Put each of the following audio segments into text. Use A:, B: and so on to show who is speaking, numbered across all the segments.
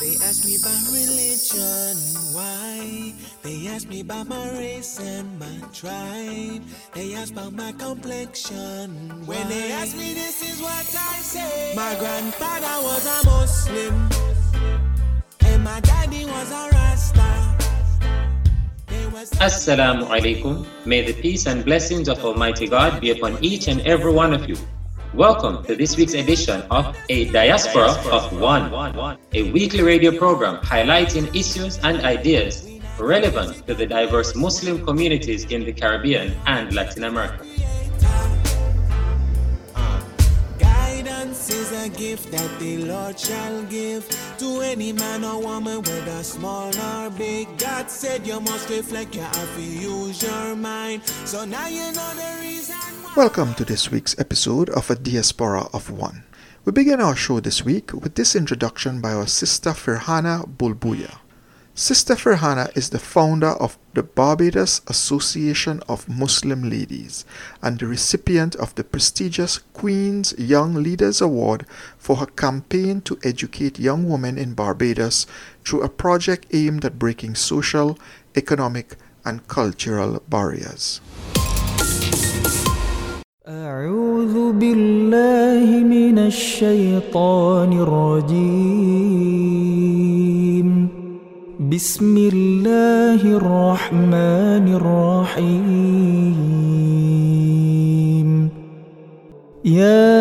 A: They ask me about religion, why? They ask me about my race and my tribe. They ask about my complexion. Why? When they ask me, this is what I say. My grandfather was a Muslim, and my daddy was a Rasta.
B: Assalamu alaikum. May the peace and blessings of Almighty God be upon each and every one of you. Welcome to this week's edition of A Diaspora of One, a weekly radio program highlighting issues and ideas relevant to the diverse Muslim communities in the Caribbean and Latin America.
A: Guidance is a gift that the Lord shall give to any man or woman, whether small or big. God said you must reflect, you have to use your mind. So now you know the reason why.
C: Welcome to this week's episode of A Diaspora of One. We begin our show this week with this introduction by our sister Firhana Bulbulia. Sister Firhana is the founder of the Barbados Association of Muslim Ladies and the recipient of the prestigious Queen's Young Leaders Award for her campaign to educate young women in Barbados through a project aimed at breaking social, economic, and cultural barriers.
D: أعوذ بالله من الشيطان الرجيم. بسم الله الرحمن الرحيم. يا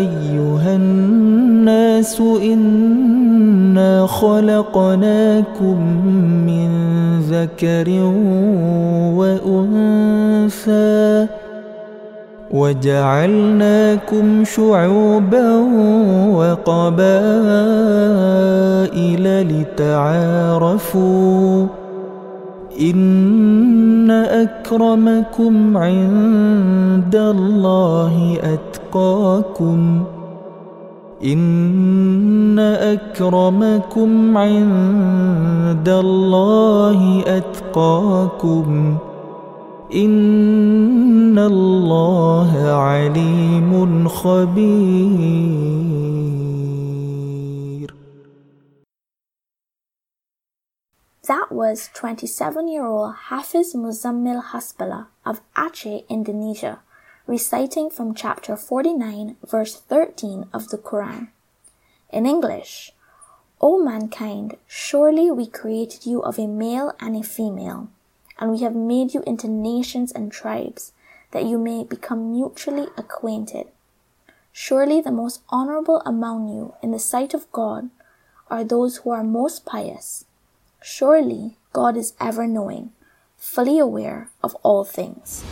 D: أيها الناس إنا خلقناكم من ذكر وأنثى وجعلناكم شعوبا وقبائل لتعارفوا إن أكرمكم عند الله أتقاكم إن أكرمكم عند الله أتقاكم إن الله عليم خبير
E: That was 27 year old Hafiz Muzammil Hasbala of Aceh, Indonesia, reciting from chapter 49, verse 13 of the Quran. In English, O mankind, surely we created you of a male and a female, and we have made you into nations and tribes, that you may become mutually acquainted. Surely the most honorable among you in the sight of God are those who are most pious. Surely God is ever knowing, fully aware of all things.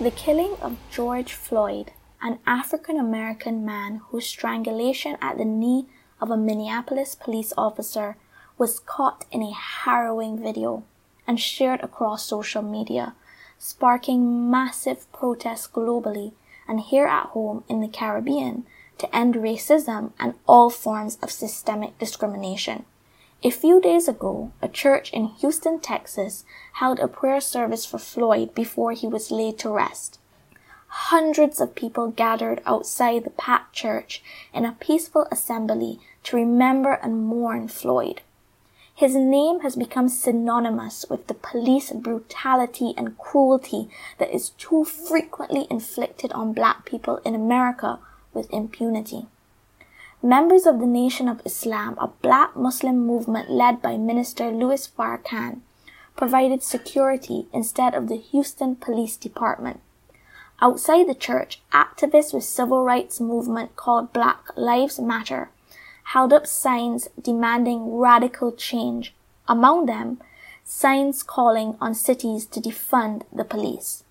E: The killing of George Floyd, an African American man whose strangulation at the knee of a Minneapolis police officer was caught in a harrowing video and shared across social media, sparking massive protests globally and here at home in the Caribbean to end racism and all forms of systemic discrimination. A few days ago, a church in Houston, Texas held a prayer service for Floyd before he was laid to rest. Hundreds of people gathered outside the packed church in a peaceful assembly to remember and mourn Floyd. His name has become synonymous with the police brutality and cruelty that is too frequently inflicted on black people in America with impunity. Members of the Nation of Islam, a black Muslim movement led by Minister Louis Farrakhan, provided security instead of the Houston Police Department. Outside the church, activists with civil rights movement called Black Lives Matter held up signs demanding radical change. Among them, signs calling on cities to defund the police.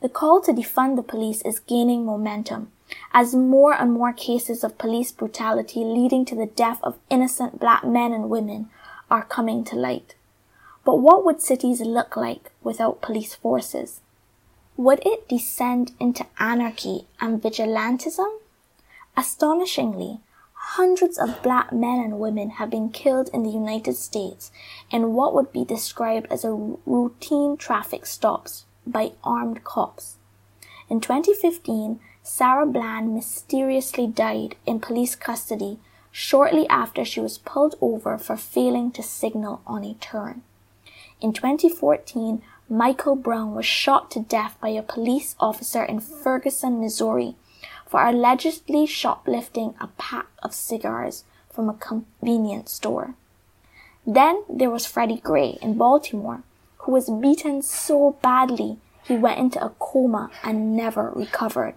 E: The call to defund the police is gaining momentum as more and more cases of police brutality leading to the death of innocent black men and women are coming to light. But what would cities look like without police forces? Would it descend into anarchy and vigilantism? Astonishingly, hundreds of black men and women have been killed in the United States in what would be described as a routine traffic stops by armed cops. In 2015, Sandra Bland mysteriously died in police custody shortly after she was pulled over for failing to signal on a turn. In 2014, Michael Brown was shot to death by a police officer in Ferguson, Missouri, for allegedly shoplifting a pack of cigars from a convenience store. Then there was Freddie Gray in Baltimore, who was beaten so badly he went into a coma and never recovered.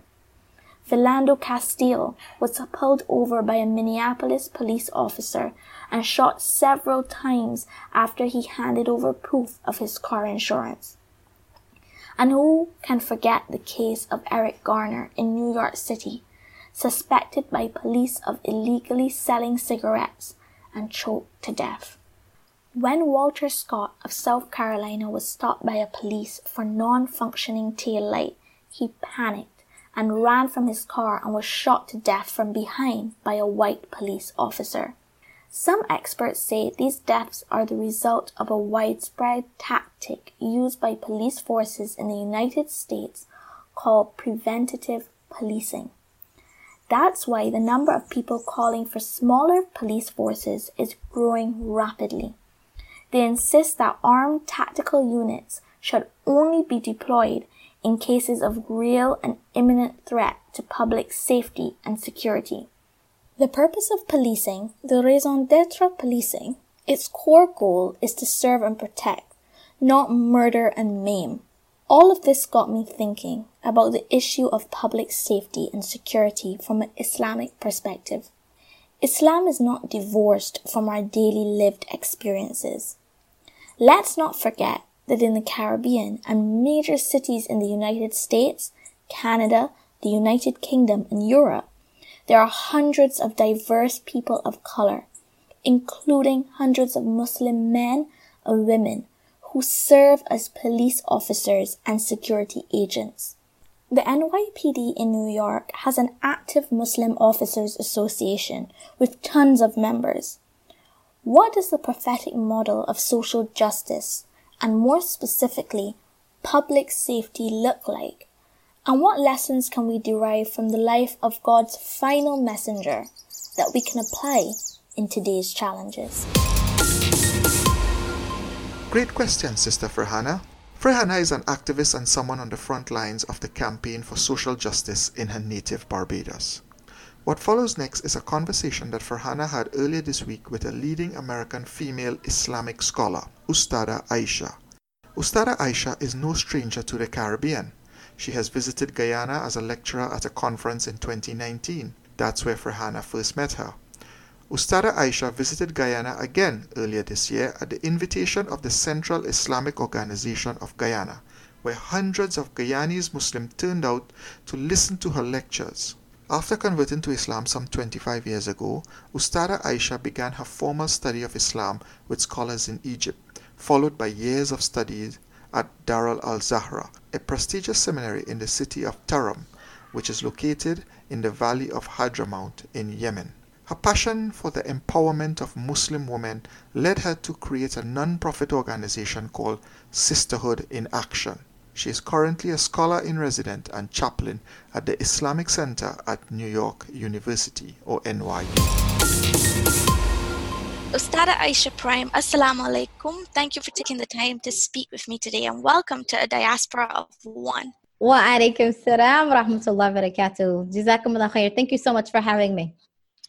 E: Philando Castile was pulled over by a Minneapolis police officer and shot several times after he handed over proof of his car insurance. And who can forget the case of Eric Garner in New York City, suspected by police of illegally selling cigarettes and choked to death? When Walter Scott of South Carolina was stopped by a police for non-functioning tail light, he panicked and ran from his car and was shot to death from behind by a white police officer. Some experts say these deaths are the result of a widespread tactic used by police forces in the United States called preventative policing. That's why the number of people calling for smaller police forces is growing rapidly. They insist that armed tactical units should only be deployed in cases of real and imminent threat to public safety and security. The purpose of policing, the raison d'etre of policing, its core goal is to serve and protect, not murder and maim. All of this got me thinking about the issue of public safety and security from an Islamic perspective. Islam is not divorced from our daily lived experiences. Let's not forget that in the Caribbean and major cities in the United States, Canada, the United Kingdom, and Europe, there are hundreds of diverse people of color, including hundreds of Muslim men and women who serve as police officers and security agents. The NYPD in New York has an active Muslim Officers Association with tons of members. What does the prophetic model of social justice and more specifically, public safety look like? And what lessons can we derive from the life of God's final messenger that we can apply in today's challenges?
C: Great question, Sister Firhana. Firhana is an activist and someone on the front lines of the campaign for social justice in her native Barbados. What follows next is a conversation that Firhana had earlier this week with a leading American female Islamic scholar, Ustada Aisha. Ustada Aisha is no stranger to the Caribbean. She has visited Guyana as a lecturer at a conference in 2019. That's where Firhana first met her. Ustada Aisha visited Guyana again earlier this year at the invitation of the Central Islamic Organization of Guyana, where hundreds of Guyanese Muslims turned out to listen to her lectures. After converting to Islam some 25 years ago, Ustada Aisha began her formal study of Islam with scholars in Egypt, followed by years of studies at Darul al Zahra, a prestigious seminary in the city of Tarim, which is located in the valley of Hadramaut in Yemen. Her passion for the empowerment of Muslim women led her to create a non profit organization called Sisterhood in Action. She is currently a scholar in residence and chaplain at the Islamic Center at New York University or NYU.
E: Ustada Aisha Prime, Assalamu alaikum. Thank you for taking the time to speak with me today and welcome to a diaspora of one.
F: Wa alaikum salam rahmatullahi barakatuh. Jazakumullah khair. Thank you so much for having me.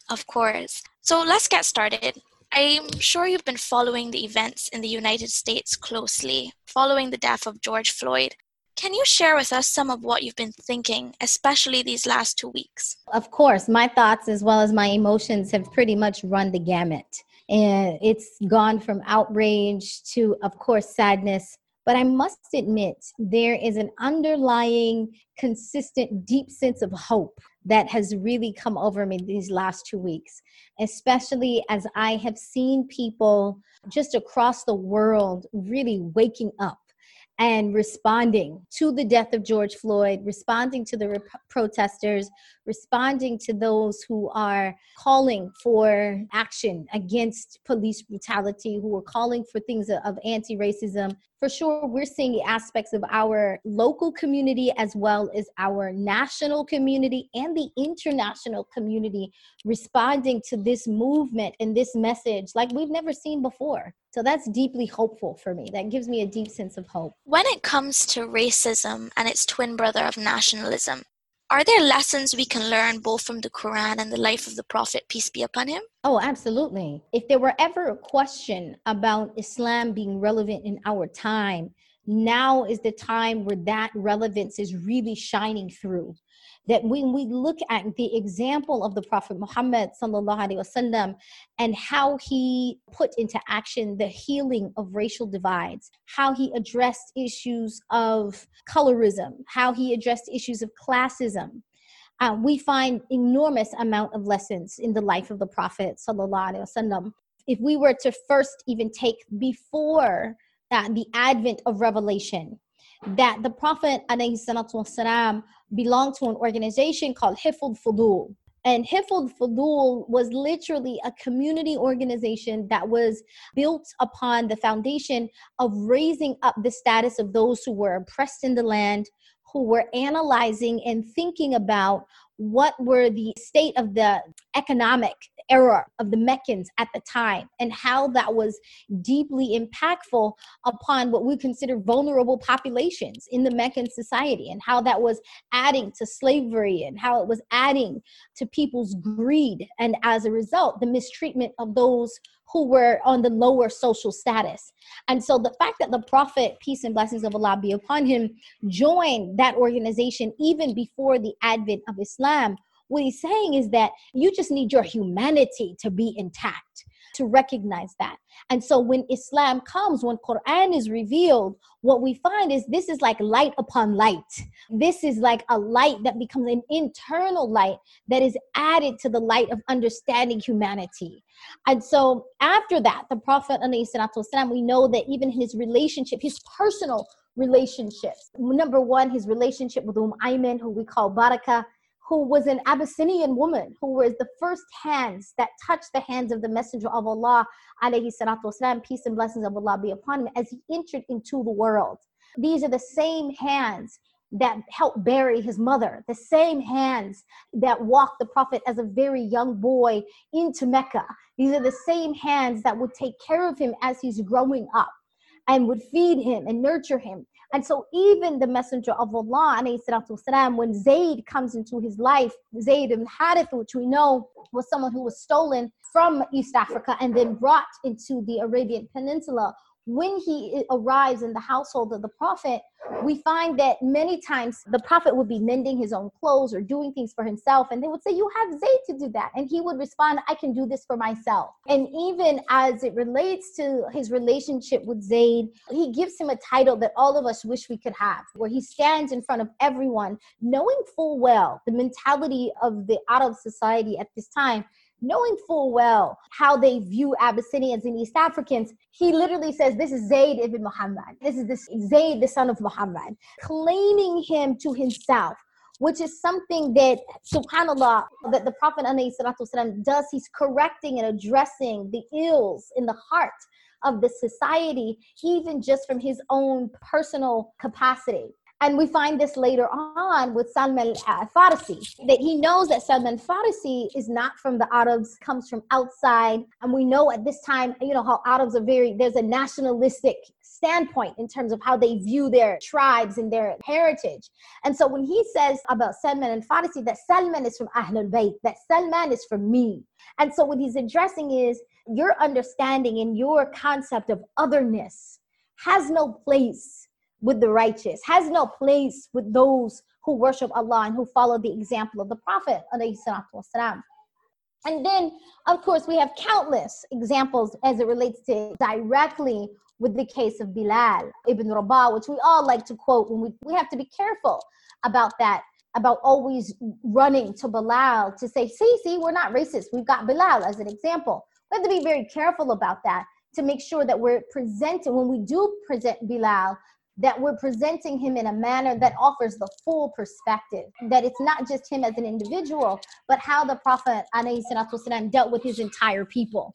E: Of course. So let's get started. I'm sure you've been following the events in the United States closely, following the death of George Floyd. Can you share with us some of what you've been thinking, especially these last two weeks?
F: Of course, my thoughts as well as my emotions have pretty much run the gamut. And it's gone from outrage to, of course, sadness. But I must admit, there is an underlying, consistent, deep sense of hope that has really come over me these last two weeks, especially as I have seen people just across the world really waking up and responding to the death of George Floyd, responding to the rep- protesters, responding to those who are calling for action against police brutality, who are calling for things of anti racism. For sure, we're seeing aspects of our local community as well as our national community and the international community responding to this movement and this message like we've never seen before. So that's deeply hopeful for me. That gives me a deep sense of hope.
E: When it comes to racism and its twin brother of nationalism, are there lessons we can learn both from the Quran and the life of the Prophet, peace be upon him?
F: Oh, absolutely. If there were ever a question about Islam being relevant in our time, now is the time where that relevance is really shining through that when we look at the example of the Prophet Muhammad wasallam and how he put into action the healing of racial divides, how he addressed issues of colorism, how he addressed issues of classism, uh, we find enormous amount of lessons in the life of the Prophet wasallam. If we were to first even take before uh, the advent of revelation, that the Prophet والسلام, belonged to an organization called Hilf al-Fudul. And Hilf al-Fudul was literally a community organization that was built upon the foundation of raising up the status of those who were oppressed in the land, who were analyzing and thinking about what were the state of the economic era of the Meccans at the time and how that was deeply impactful upon what we consider vulnerable populations in the Meccan society and how that was adding to slavery and how it was adding to people's greed. And as a result the mistreatment of those who were on the lower social status. And so the fact that the Prophet, peace and blessings of Allah be upon him, joined that organization even before the advent of Islam, what he's saying is that you just need your humanity to be intact to recognize that. And so when Islam comes, when Quran is revealed, what we find is this is like light upon light. This is like a light that becomes an internal light that is added to the light of understanding humanity. And so after that, the Prophet, والسلام, we know that even his relationship, his personal relationships, number one, his relationship with Umm Ayman, who we call Barakah, who was an Abyssinian woman, who was the first hands that touched the hands of the Messenger of Allah, alayhi salatu wasalam, peace and blessings of Allah be upon him, as he entered into the world. These are the same hands that helped bury his mother, the same hands that walked the Prophet as a very young boy into Mecca. These are the same hands that would take care of him as he's growing up and would feed him and nurture him. And so even the messenger of Allah, والسلام, when Zayd comes into his life, Zayd ibn Harith, which we know was someone who was stolen from East Africa and then brought into the Arabian Peninsula, when he arrives in the household of the prophet, we find that many times the prophet would be mending his own clothes or doing things for himself, and they would say, You have Zayd to do that. And he would respond, I can do this for myself. And even as it relates to his relationship with Zayd, he gives him a title that all of us wish we could have, where he stands in front of everyone, knowing full well the mentality of the Arab society at this time knowing full well how they view Abyssinians and East Africans, he literally says, This is Zayd ibn Muhammad. This is this Zayd, the son of Muhammad, claiming him to himself. Which is something that, subhanAllah, that the Prophet ﷺ does. He's correcting and addressing the ills in the heart of the society, even just from his own personal capacity. And we find this later on with Salman al-Farisi, that he knows that Salman al-Farisi is not from the Arabs, comes from outside. And we know at this time, you know, how Arabs are very, there's a nationalistic standpoint in terms of how they view their tribes and their heritage. And so when he says about Salman al-Farisi, that Salman is from Ahlul Bayt, that Salman is from me. And so what he's addressing is your understanding and your concept of otherness has no place with the righteous, has no place with those who worship Allah and who follow the example of the Prophet. And then, of course, we have countless examples as it relates to directly with the case of Bilal ibn Rabah, which we all like to quote when we, we have to be careful about that, about always running to Bilal to say, see, see, we're not racist. We've got Bilal as an example. We have to be very careful about that to make sure that we're presenting, when we do present Bilal, that we're presenting him in a manner that offers the full perspective, that it's not just him as an individual, but how the Prophet dealt with his entire people.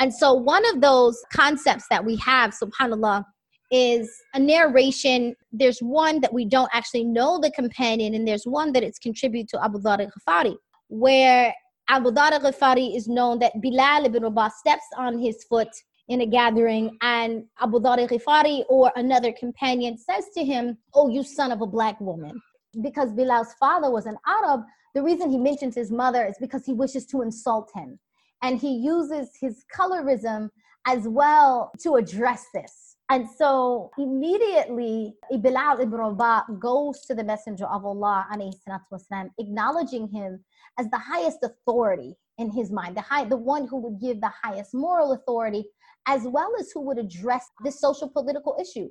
F: And so, one of those concepts that we have, subhanAllah, is a narration. There's one that we don't actually know the companion, and there's one that it's contributed to Abu Dhar Al Ghifari. where Abu Dhar Al Ghifari is known that Bilal ibn Rabah steps on his foot in a gathering and Abu Dhar Ghifari or another companion says to him, Oh, you son of a black woman. Because Bilal's father was an Arab, the reason he mentions his mother is because he wishes to insult him. And he uses his colorism as well to address this. And so immediately Bilal ibn Rabah goes to the Messenger of Allah, والسلام, acknowledging him as the highest authority in his mind, the high, the one who would give the highest moral authority as well as who would address this social political issue.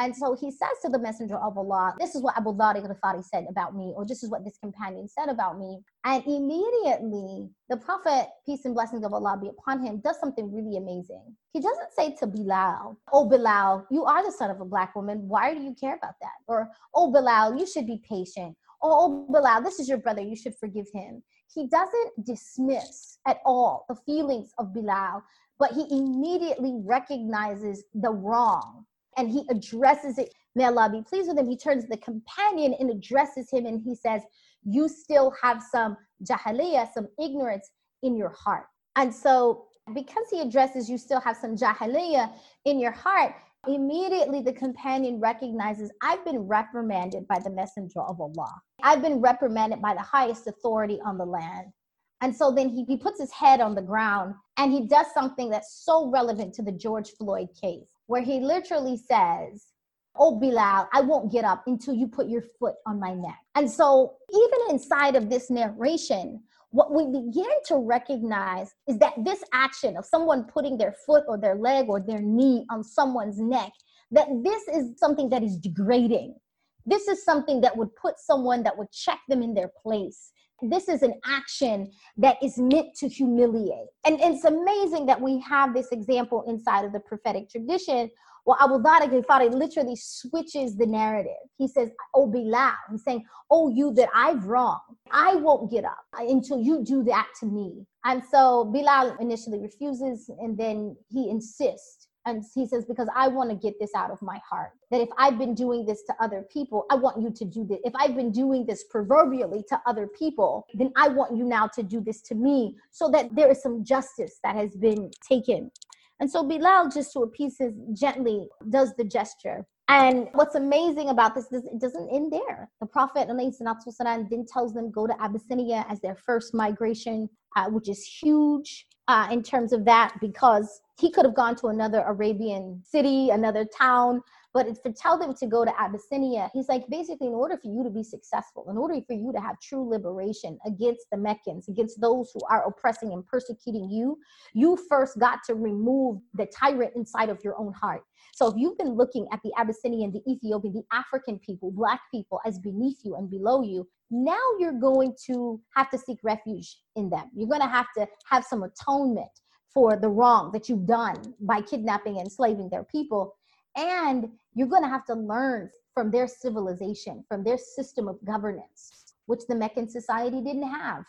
F: And so he says to the messenger of Allah, This is what Abu Dhar Ghifari said about me, or this is what this companion said about me. And immediately, the Prophet, peace and blessings of Allah be upon him, does something really amazing. He doesn't say to Bilal, Oh, Bilal, you are the son of a black woman. Why do you care about that? Or, Oh, Bilal, you should be patient. Oh, Bilal, this is your brother. You should forgive him. He doesn't dismiss at all the feelings of Bilal but he immediately recognizes the wrong and he addresses it. May Allah be pleased with him. He turns the companion and addresses him and he says, You still have some jahiliyyah, some ignorance in your heart. And so, because he addresses you still have some jahiliyyah in your heart, immediately the companion recognizes I've been reprimanded by the messenger of Allah. I've been reprimanded by the highest authority on the land. And so then he, he puts his head on the ground and he does something that's so relevant to the George Floyd case, where he literally says, Oh, Bilal, I won't get up until you put your foot on my neck. And so, even inside of this narration, what we begin to recognize is that this action of someone putting their foot or their leg or their knee on someone's neck, that this is something that is degrading. This is something that would put someone that would check them in their place this is an action that is meant to humiliate. And it's amazing that we have this example inside of the prophetic tradition. Well, Abu Dhar Ghifari literally switches the narrative. He says, Oh, Bilal. He's saying, Oh, you that I've wronged. I won't get up until you do that to me. And so Bilal initially refuses and then he insists and he says, because I want to get this out of my heart. That if I've been doing this to other people, I want you to do this. If I've been doing this proverbially to other people, then I want you now to do this to me so that there is some justice that has been taken. And so Bilal, just to appease his gently, does the gesture. And what's amazing about this is it doesn't end there. The Prophet then tells them go to Abyssinia as their first migration, uh, which is huge uh, in terms of that because he could have gone to another Arabian city, another town, but to tell them to go to Abyssinia, he's like, basically, in order for you to be successful, in order for you to have true liberation against the Meccans, against those who are oppressing and persecuting you, you first got to remove the tyrant inside of your own heart. So if you've been looking at the Abyssinian, the Ethiopian, the African people, Black people as beneath you and below you, now you're going to have to seek refuge in them. You're going to have to have some atonement for the wrong that you've done by kidnapping and enslaving their people. And you're going to have to learn from their civilization, from their system of governance, which the Meccan society didn't have.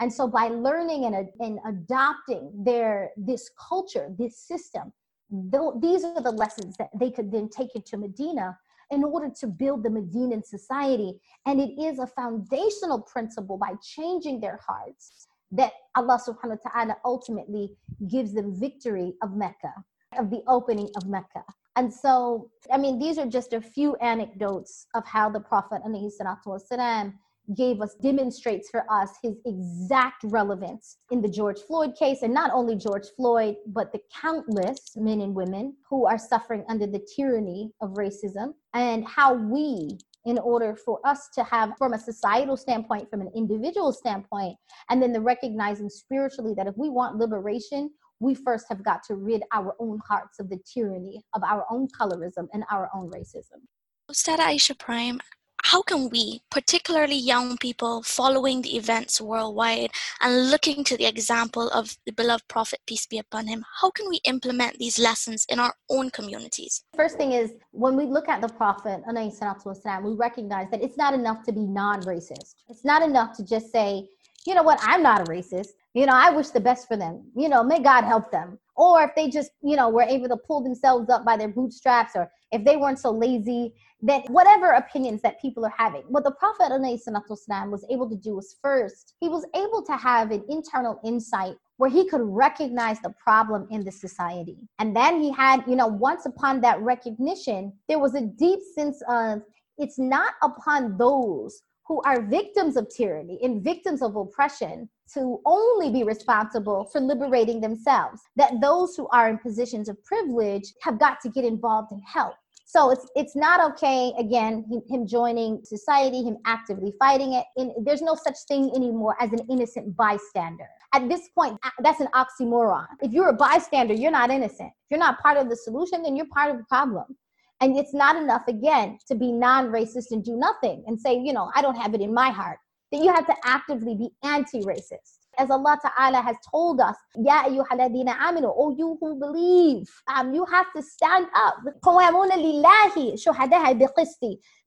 F: And so by learning and, and adopting their this culture, this system, these are the lessons that they could then take into Medina in order to build the Medinan society. And it is a foundational principle by changing their hearts that Allah subhanahu wa ta'ala ultimately gives them victory of Mecca, of the opening of Mecca. And so, I mean, these are just a few anecdotes of how the Prophet والسلام, gave us, demonstrates for us his exact relevance in the George Floyd case. And not only George Floyd, but the countless men and women who are suffering under the tyranny of racism, and how we in order for us to have, from a societal standpoint, from an individual standpoint, and then the recognizing spiritually that if we want liberation, we first have got to rid our own hearts of the tyranny of our own colorism and our own racism.
E: Ustad Aisha Prime, how can we, particularly young people following the events worldwide and looking to the example of the beloved Prophet, peace be upon him, how can we implement these lessons in our own communities?
F: First thing is when we look at the Prophet, والسلام, we recognize that it's not enough to be non racist. It's not enough to just say, you know what, I'm not a racist. you know i wish the best for them. You know may god help them. Or if they just you know were able to pull themselves up by their bootstraps or if they weren't so lazy that whatever opinions that people are having. What the prophet ﷺ was able to do was first he was able to have an internal insight where he could recognize the problem in the society. And then he had you know once upon that recognition there was a deep sense of it's not upon those who are victims of tyranny and victims of oppression to only be responsible for liberating themselves. That those who are in positions of privilege have got to get involved and help. So it's it's not okay. Again, him, joining society, him actively fighting it. In, there's no such thing anymore as an innocent bystander. At this point, that's an oxymoron. If you're a bystander, you're not innocent. If you're not part of the solution, then you're part of the problem. And it's not enough, again, to be non racist and do nothing and say, you know, I don't have it in my heart. That you have to actively be anti racist as Allah Ta'ala has told us, Ya ayyuhaladina aminu, oh you who believe, um, you have to stand up.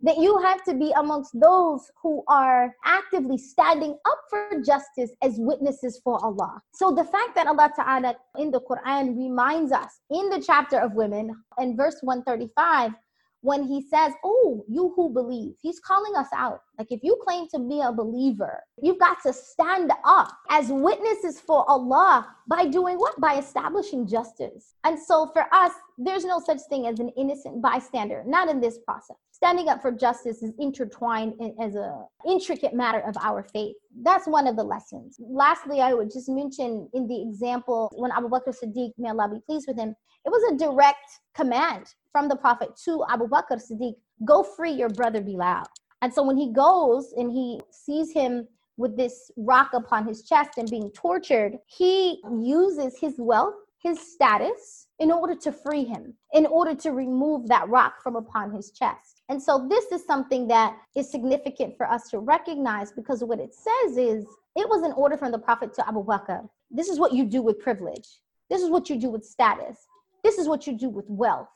F: That you have to be amongst those who are actively standing up for justice as witnesses for Allah. So the fact that Allah Ta'ala in the Quran reminds us in the chapter of women, in verse 135, when he says, Oh, you who believe, he's calling us out. Like, if you claim to be a believer, you've got to stand up as witnesses for Allah by doing what? By establishing justice. And so, for us, there's no such thing as an innocent bystander, not in this process. Standing up for justice is intertwined in, as a intricate matter of our faith. That's one of the lessons. Lastly, I would just mention in the example when Abu Bakr Siddiq, may Allah be pleased with him, it was a direct command from the Prophet to Abu Bakr Siddiq, go free your brother Bilal. And so when he goes and he sees him with this rock upon his chest and being tortured, he uses his wealth, his status, in order to free him, in order to remove that rock from upon his chest. And so this is something that is significant for us to recognize because what it says is it was an order from the Prophet to Abu Bakr. This is what you do with privilege. This is what you do with status. This is what you do with wealth.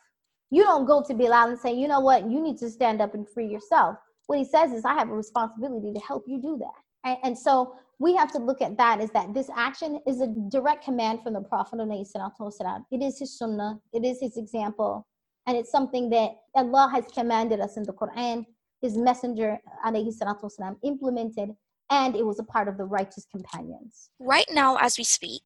F: You don't go to Bilal and say, you know what, you need to stand up and free yourself. What he says is, I have a responsibility to help you do that. And, and so we have to look at that is that this action is a direct command from the Prophet. It is his sunnah, it is his example, and it's something that Allah has commanded us in the Quran. His messenger والسلام, implemented, and it was a part of the righteous companions.
E: Right now, as we speak,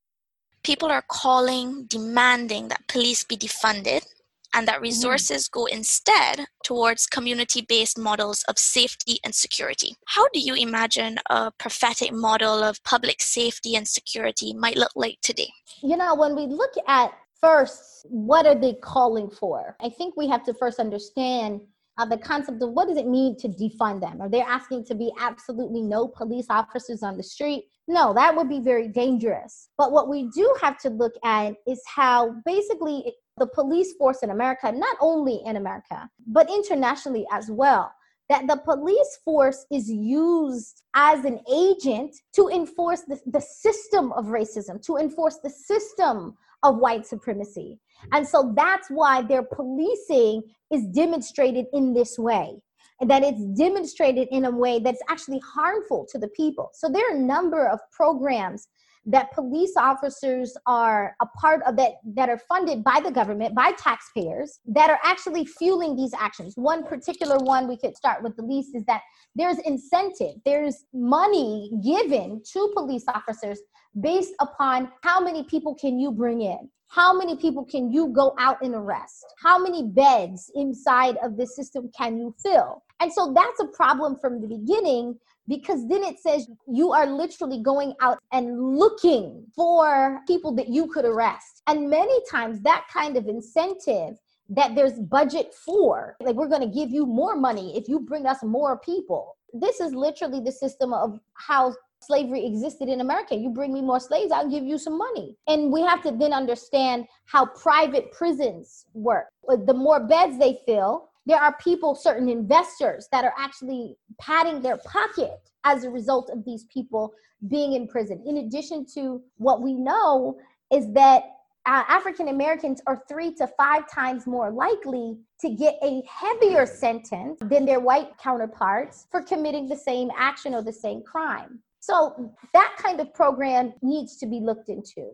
E: people are calling, demanding that police be defunded and that mm-hmm. resources mm. go instead towards community based models of safety and security. How do you imagine a prophetic model of public safety and security might look like today?
F: You know, when we look at first, what are they calling for? I think we have to first understand uh, the concept of what does it mean to defund them? Are they asking to be absolutely no police officers on the street? No, that would be very dangerous. But what we do have to look at is how basically the police force in America, not only in America, but internationally as well, that the police force is used as an agent to enforce the, the system of racism, to enforce the system of white supremacy. And so that's why their policing is demonstrated in this way and that it's demonstrated in a way that's actually harmful to the people. So there are a number of programs that police officers are a part of that that are funded by the government by taxpayers that are actually fueling these actions one particular one we could start with the least is that there's incentive there's money given to police officers based upon how many people can you bring in how many people can you go out and arrest how many beds inside of the system can you fill and so that's a problem from the beginning because then it says you are literally going out and looking for people that you could arrest. And many times that kind of incentive that there's budget for, like we're going to give you more money if you bring us more people. This is literally the system of how slavery existed in America. You bring me more slaves, I'll give you some money. And we have to then understand how private prisons work. The more beds they fill, there are people, certain investors, that are actually padding their pocket as a result of these people being in prison. In addition to what we know is that uh, African Americans are three to five times more likely to get a heavier sentence than their white counterparts for committing the same action or the same crime. So that kind of program needs to be looked into.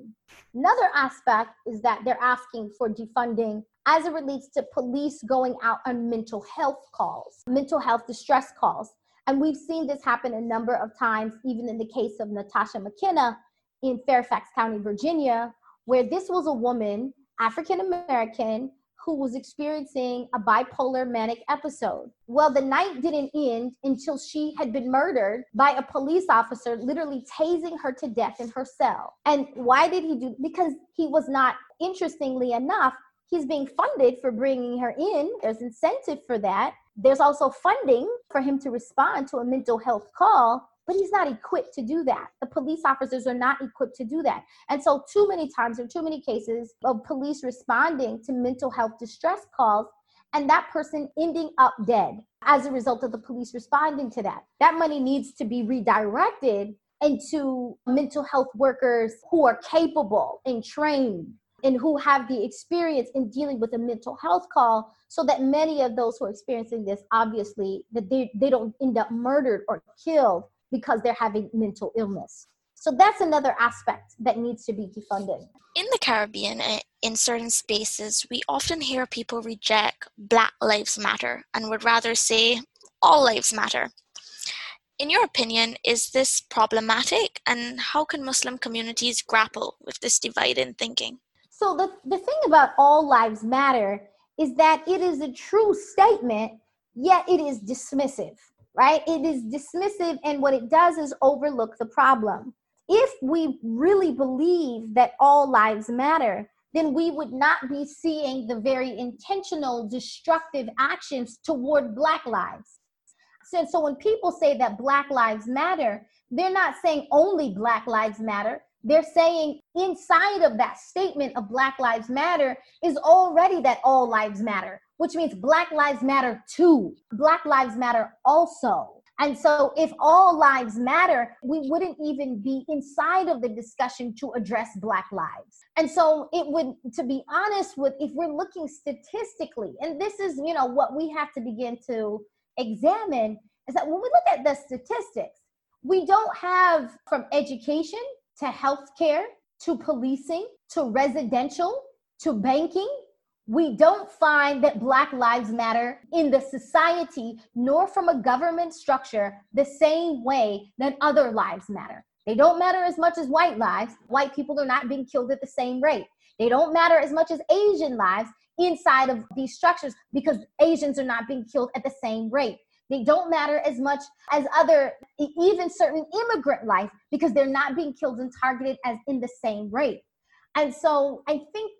F: Another aspect is that they're asking for defunding as it relates to police going out on mental health calls, mental health distress calls. And we've seen this happen a number of times, even in the case of Natasha McKenna in Fairfax County, Virginia, where this was a woman, African American, who was experiencing a bipolar manic episode. Well, the night didn't end until she had been murdered by a police officer, literally tasing her to death in her cell. And why did he do? Because he was not, interestingly enough, he's being funded for bringing her in. There's incentive for that. There's also funding for him to respond to a mental health call but he's not equipped to do that. The police officers are not equipped to do that. And so, too many times, or too many cases of police responding to mental health distress calls and that person ending up dead as a result of the police responding to that. That money needs to be redirected into mental health workers who are capable and trained and who have the experience in dealing with a mental health call so that many of those who are experiencing this obviously that they, they don't end up murdered or killed because they're having mental illness. So that's another aspect that needs to be defunded.
G: In the Caribbean, eh, in certain spaces, we often hear people reject Black Lives Matter and would rather say all lives matter. In your opinion, is this problematic and how can Muslim communities grapple with this divide in thinking?
F: So, the, the thing about all lives matter is that it is a true statement, yet it is dismissive right? It is dismissive, and what it does is overlook the problem. If we really believe that all lives matter, then we would not be seeing the very intentional destructive actions toward Black lives. So, so when people say that Black lives matter, they're not saying only Black lives matter. They're saying inside of that statement of Black Lives Matter is already that all lives matter which means Black Lives Matter too. Black Lives Matter also. And so, if all lives matter, we wouldn't even be inside of the discussion to address Black lives. And so, it would, to be honest with, if we're looking statistically, and this is, you know, what we have to begin to examine, is that when we look at the statistics, we don't have from education to healthcare to policing to residential to banking we don't find that Black Lives Matter in the society nor from a government structure the same way that other lives matter. They don't matter as much as white lives. White people are not being killed at the same rate. They don't matter as much as Asian lives inside of these structures because Asians are not being killed at the same rate. They don't matter as much as other, even certain immigrant life because they're not being killed and targeted as in the same rate. And so I think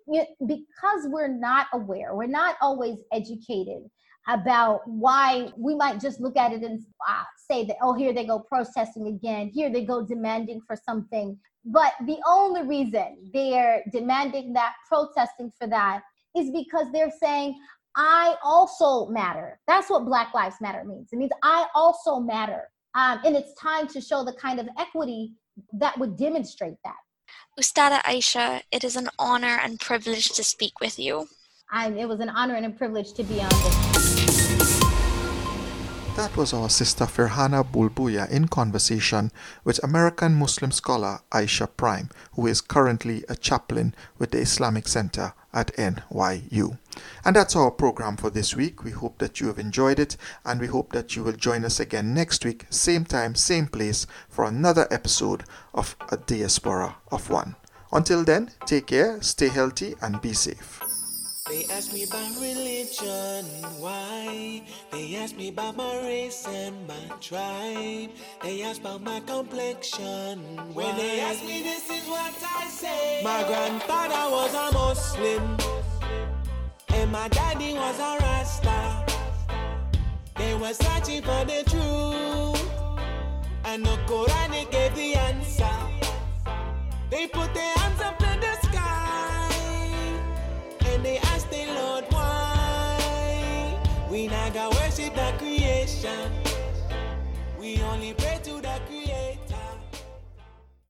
F: because we're not aware, we're not always educated about why we might just look at it and uh, say that, oh, here they go protesting again, here they go demanding for something. But the only reason they're demanding that, protesting for that, is because they're saying, I also matter. That's what Black Lives Matter means. It means I also matter. Um, and it's time to show the kind of equity that would demonstrate that.
G: Ustada Aisha, it is an honor and privilege to speak with you.
F: I, it was an honor and a privilege to be on this.
C: That was our sister Firhana Bulbulia in conversation with American Muslim scholar Aisha Prime, who is currently a chaplain with the Islamic Center at NYU. And that's our program for this week. We hope that you have enjoyed it and we hope that you will join us again next week, same time, same place, for another episode of A Diaspora of One. Until then, take care, stay healthy, and be safe.
A: They ask me about religion, why? They ask me about my race and my tribe. They ask about my complexion. Why? When they ask me, this is what I say. My grandfather was a Muslim, and my daddy was a Rasta. They were searching for the truth, and the Quran gave the answer. They put their hands up in the sky and they ask the Lord why we got worship the creation. We only pray to the creator.